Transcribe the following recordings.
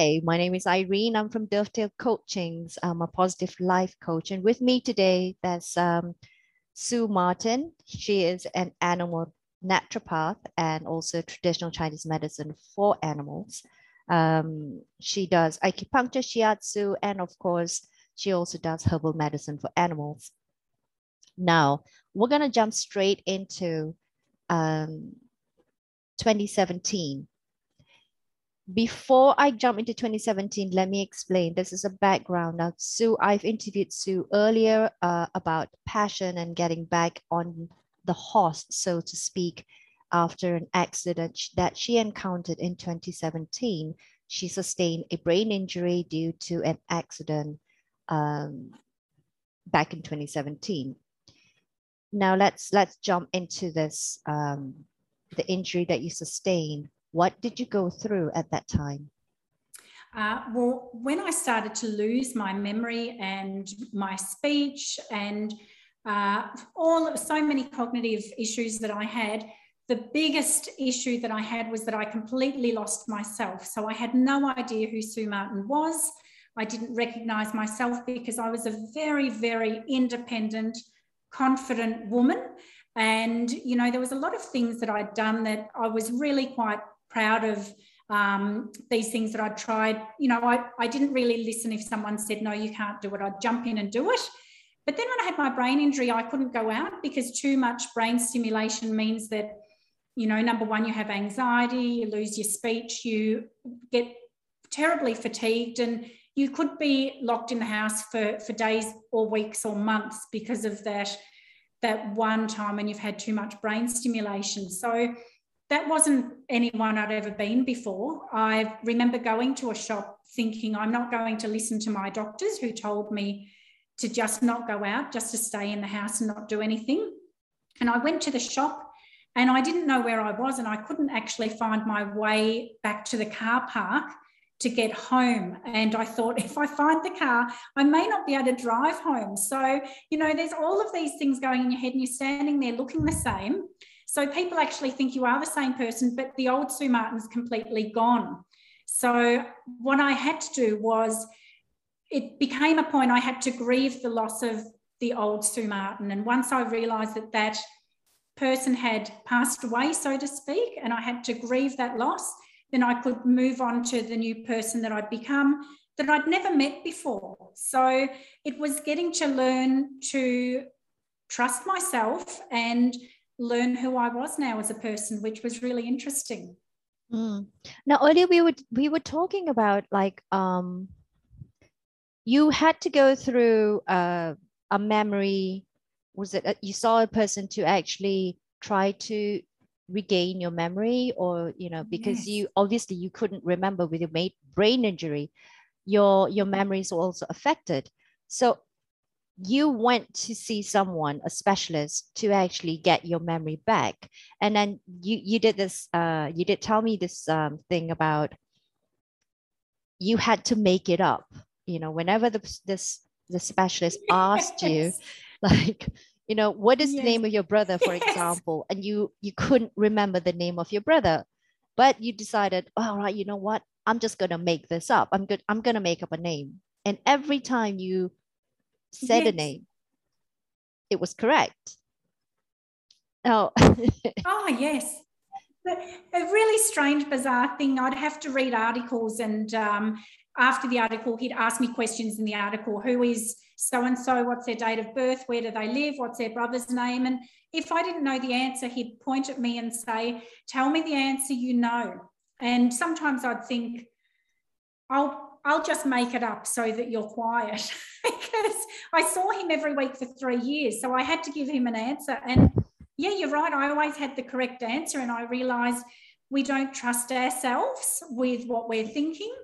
Hi, my name is Irene. I'm from Dovetail Coachings. I'm a positive life coach. And with me today, there's um, Sue Martin. She is an animal naturopath and also traditional Chinese medicine for animals. Um, she does acupuncture, shiatsu, and of course, she also does herbal medicine for animals. Now, we're going to jump straight into um, 2017 before I jump into 2017, let me explain. This is a background. Now, Sue, I've interviewed Sue earlier uh, about passion and getting back on the horse, so to speak, after an accident that she encountered in 2017. She sustained a brain injury due to an accident um, back in 2017. Now let's let's jump into this um, the injury that you sustained what did you go through at that time? Uh, well, when I started to lose my memory and my speech and uh, all of so many cognitive issues that I had, the biggest issue that I had was that I completely lost myself. So I had no idea who Sue Martin was. I didn't recognize myself because I was a very, very independent, confident woman. And, you know, there was a lot of things that I'd done that I was really quite proud of um, these things that I'd tried. You know, I, I didn't really listen if someone said, no, you can't do it. I'd jump in and do it. But then when I had my brain injury, I couldn't go out because too much brain stimulation means that, you know, number one, you have anxiety, you lose your speech, you get terribly fatigued, and you could be locked in the house for, for days or weeks or months because of that, that one time when you've had too much brain stimulation. So that wasn't anyone I'd ever been before. I remember going to a shop thinking, I'm not going to listen to my doctors who told me to just not go out, just to stay in the house and not do anything. And I went to the shop and I didn't know where I was, and I couldn't actually find my way back to the car park to get home. And I thought, if I find the car, I may not be able to drive home. So, you know, there's all of these things going in your head, and you're standing there looking the same. So people actually think you are the same person, but the old Sue Martin's completely gone. So what I had to do was, it became a point I had to grieve the loss of the old Sue Martin. And once I realised that that person had passed away, so to speak, and I had to grieve that loss, then I could move on to the new person that I'd become that I'd never met before. So it was getting to learn to trust myself and learn who I was now as a person, which was really interesting. Mm. Now earlier we were we were talking about like um you had to go through uh, a memory was it uh, you saw a person to actually try to regain your memory or you know because yes. you obviously you couldn't remember with your brain injury your your memories were also affected so you went to see someone a specialist to actually get your memory back. And then you you did this uh you did tell me this um, thing about you had to make it up. You know whenever the this the specialist asked you like you know what is yes. the name of your brother for yes. example? And you you couldn't remember the name of your brother. But you decided all right you know what? I'm just going to make this up. I'm good i'm going to make up a name. And every time you said yes. a name. It was correct. Oh. oh, yes. But a really strange, bizarre thing. I'd have to read articles, and um, after the article, he'd ask me questions in the article Who is so and so? What's their date of birth? Where do they live? What's their brother's name? And if I didn't know the answer, he'd point at me and say, Tell me the answer you know. And sometimes I'd think, I'll I'll just make it up so that you're quiet because I saw him every week for three years. So I had to give him an answer. And yeah, you're right. I always had the correct answer. And I realized we don't trust ourselves with what we're thinking.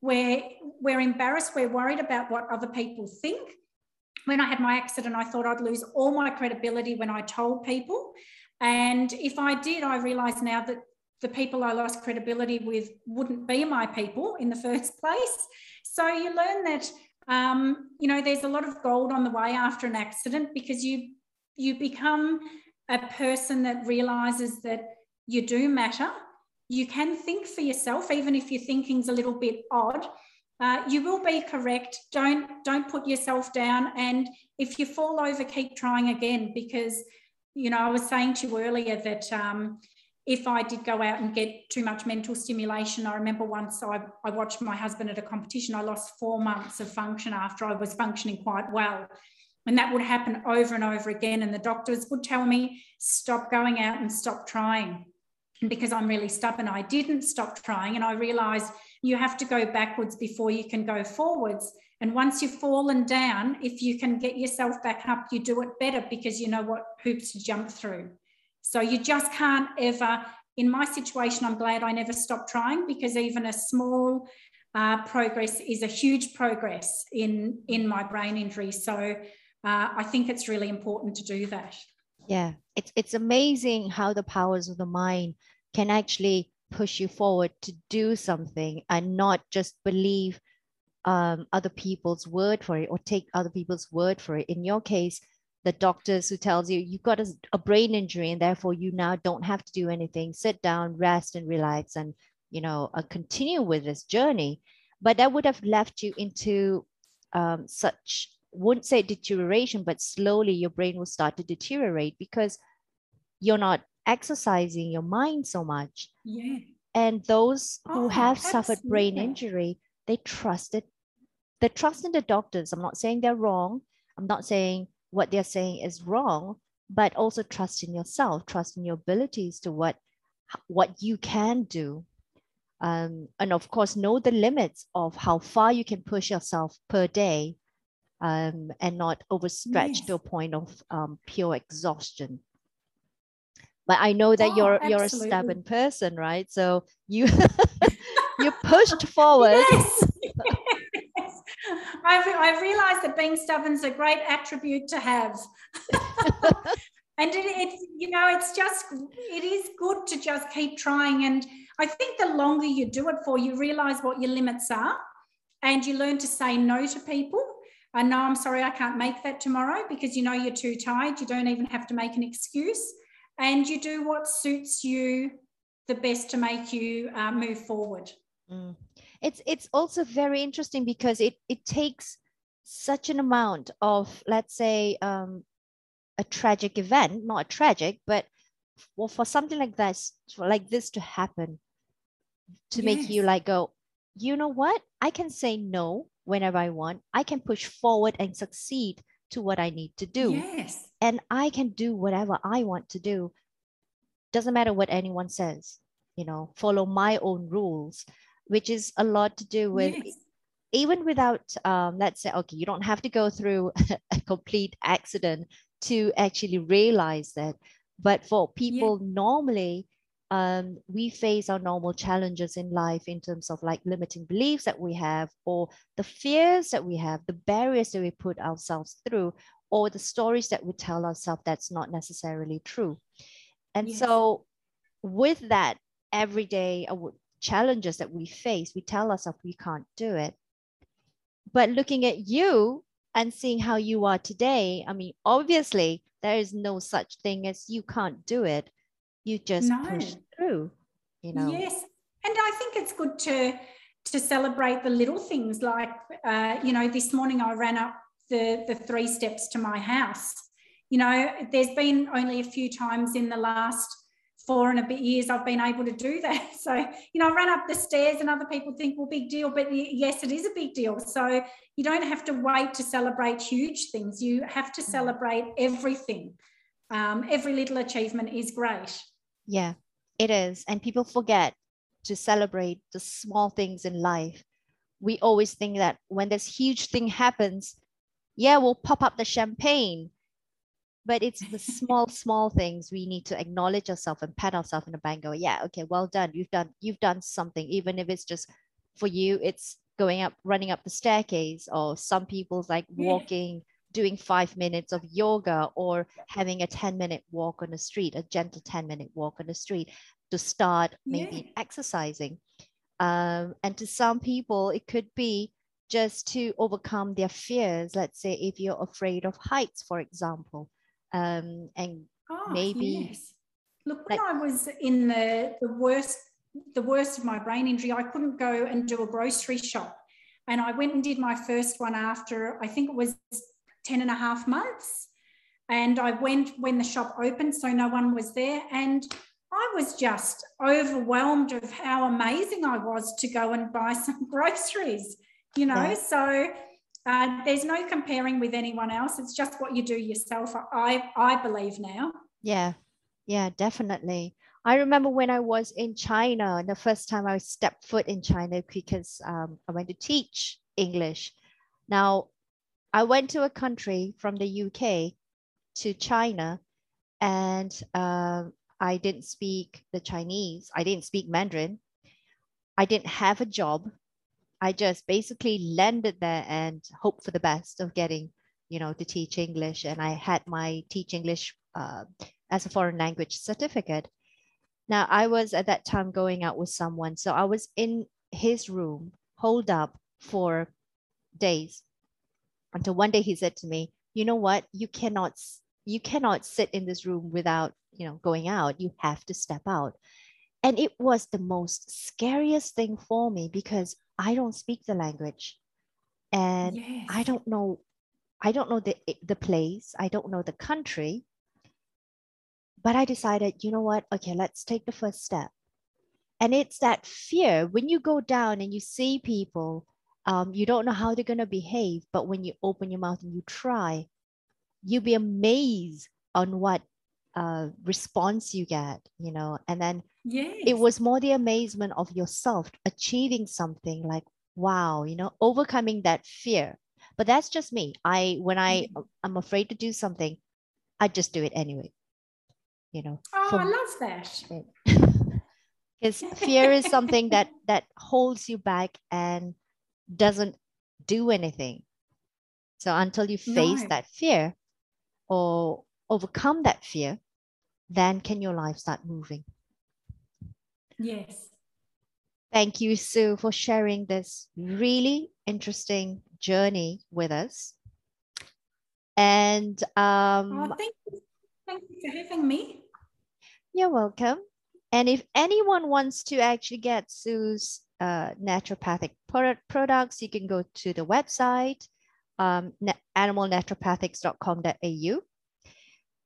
We're, we're embarrassed. We're worried about what other people think. When I had my accident, I thought I'd lose all my credibility when I told people. And if I did, I realize now that the people I lost credibility with wouldn't be my people in the first place. So you learn that um, you know there's a lot of gold on the way after an accident because you you become a person that realizes that you do matter you can think for yourself, even if your thinking's a little bit odd. Uh, you will be correct. Don't don't put yourself down. And if you fall over, keep trying again. Because you know, I was saying to you earlier that um, if I did go out and get too much mental stimulation, I remember once I, I watched my husband at a competition. I lost four months of function after I was functioning quite well. And that would happen over and over again. And the doctors would tell me, stop going out and stop trying. And because I'm really stubborn, I didn't stop trying. And I realized you have to go backwards before you can go forwards. And once you've fallen down, if you can get yourself back up, you do it better because you know what hoops to jump through. So you just can't ever, in my situation, I'm glad I never stopped trying because even a small uh, progress is a huge progress in, in my brain injury. So uh, I think it's really important to do that. Yeah, it's, it's amazing how the powers of the mind can actually push you forward to do something and not just believe um, other people's word for it or take other people's word for it. In your case, the doctors who tells you you've got a, a, brain injury and therefore you now don't have to do anything. Sit down rest and relax and you know uh, continue with this journey. But that would have left you into um, such wouldn't say deterioration but slowly your brain will start to deteriorate because you're not exercising your mind so much. Yeah. And those who oh, have suffered brain injury they trusted they trust in the doctors. I'm not saying they're wrong. I'm not saying what they're saying is wrong, but also trust in yourself, trust in your abilities to what what you can do. Um, and of course, know the limits of how far you can push yourself per day um, and not overstretch yes. to a point of um, pure exhaustion. But I know that oh, you're absolutely. you're a stubborn person, right? So you you pushed forward. Yes. I've, I've realized that being stubborn is a great attribute to have. and it, it, you know, it's just, it is good to just keep trying. And I think the longer you do it for, you realize what your limits are and you learn to say no to people. I know I'm sorry, I can't make that tomorrow because you know you're too tired. You don't even have to make an excuse. And you do what suits you the best to make you uh, move forward. Mm it's it's also very interesting because it it takes such an amount of let's say um, a tragic event not a tragic but well for something like this like this to happen to yes. make you like go you know what? I can say no whenever i want. I can push forward and succeed to what i need to do. Yes. And i can do whatever i want to do. Doesn't matter what anyone says you know follow my own rules which is a lot to do with yes. even without um, let's say okay you don't have to go through a complete accident to actually realize that but for people yeah. normally um, we face our normal challenges in life in terms of like limiting beliefs that we have or the fears that we have the barriers that we put ourselves through or the stories that we tell ourselves that's not necessarily true and yes. so with that every day challenges that we face, we tell ourselves we can't do it. But looking at you and seeing how you are today, I mean, obviously, there is no such thing as you can't do it. You just no. push through, you know. Yes. And I think it's good to to celebrate the little things like uh, you know this morning i ran up the the three steps to my house you know there's been only a few times in the last four and a bit years I've been able to do that. So, you know, I ran up the stairs and other people think, well, big deal. But yes, it is a big deal. So you don't have to wait to celebrate huge things. You have to celebrate everything. Um, every little achievement is great. Yeah, it is. And people forget to celebrate the small things in life. We always think that when this huge thing happens, yeah, we'll pop up the champagne but it's the small small things we need to acknowledge ourselves and pat ourselves in the back go yeah okay well done. You've done you've done something. Even if it's just for you it's going up running up the staircase or some people's like walking doing five minutes of yoga or having a 10 minute walk on the street a gentle 10 minute walk on the street to start maybe yeah. exercising. Um, and to some people it could be just to overcome their fears. Let's say if you're afraid of heights for example um, and oh, maybe yes. look when like, I was in the the worst the worst of my brain injury, I couldn't go and do a grocery shop. And I went and did my first one after, I think it was 10 and a half months. And I went when the shop opened, so no one was there. And I was just overwhelmed of how amazing I was to go and buy some groceries, you know. Yeah. So uh, there's no comparing with anyone else. It's just what you do yourself. I I believe now. Yeah, yeah, definitely. I remember when I was in China, the first time I stepped foot in China because um, I went to teach English. Now, I went to a country from the UK to China, and uh, I didn't speak the Chinese. I didn't speak Mandarin. I didn't have a job. I just basically landed there and hoped for the best of getting, you know, to teach English. And I had my teach English uh, as a foreign language certificate. Now I was at that time going out with someone, so I was in his room, holed up for days, until one day he said to me, "You know what? You cannot, you cannot sit in this room without you know going out you have to step out and it was the most scariest thing for me because i don't speak the language. And yes. i don't know i don't know the the place. I don't know the country. But i decided you know what? Okay let's take the first step. And it's that fear. When you go down and you see people um, you don't know how they're going to behave but when you open your mouth and you try you'll be amazed on what uh, response you get, you know, and then yes. it was more the amazement of yourself achieving something like, wow, you know, overcoming that fear. But that's just me. I, when I, mm-hmm. I'm afraid to do something, I just do it anyway, you know. Oh, I love that. Because fear is something that, that holds you back and doesn't do anything. So until you face no. that fear or overcome that fear, then can your life start moving? Yes. Thank you, Sue, for sharing this really interesting journey with us. And um, oh, thank you. Thank you for having me. You're welcome. And if anyone wants to actually get Sue's uh, naturopathic products, you can go to the website, um, animalnaturopathics.com.au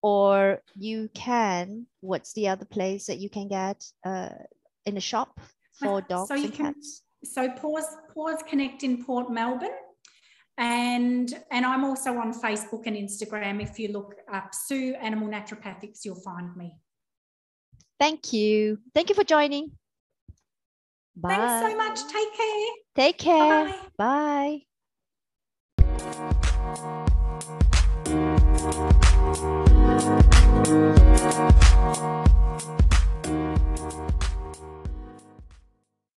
or you can what's the other place that you can get uh, in a shop for dogs so you and can, cats. So pause, pause, connect in Port Melbourne. And, and I'm also on Facebook and Instagram. If you look up Sue Animal Naturopathics, you'll find me. Thank you. Thank you for joining. Bye. Thanks so much. Take care. Take care. Bye-bye. Bye.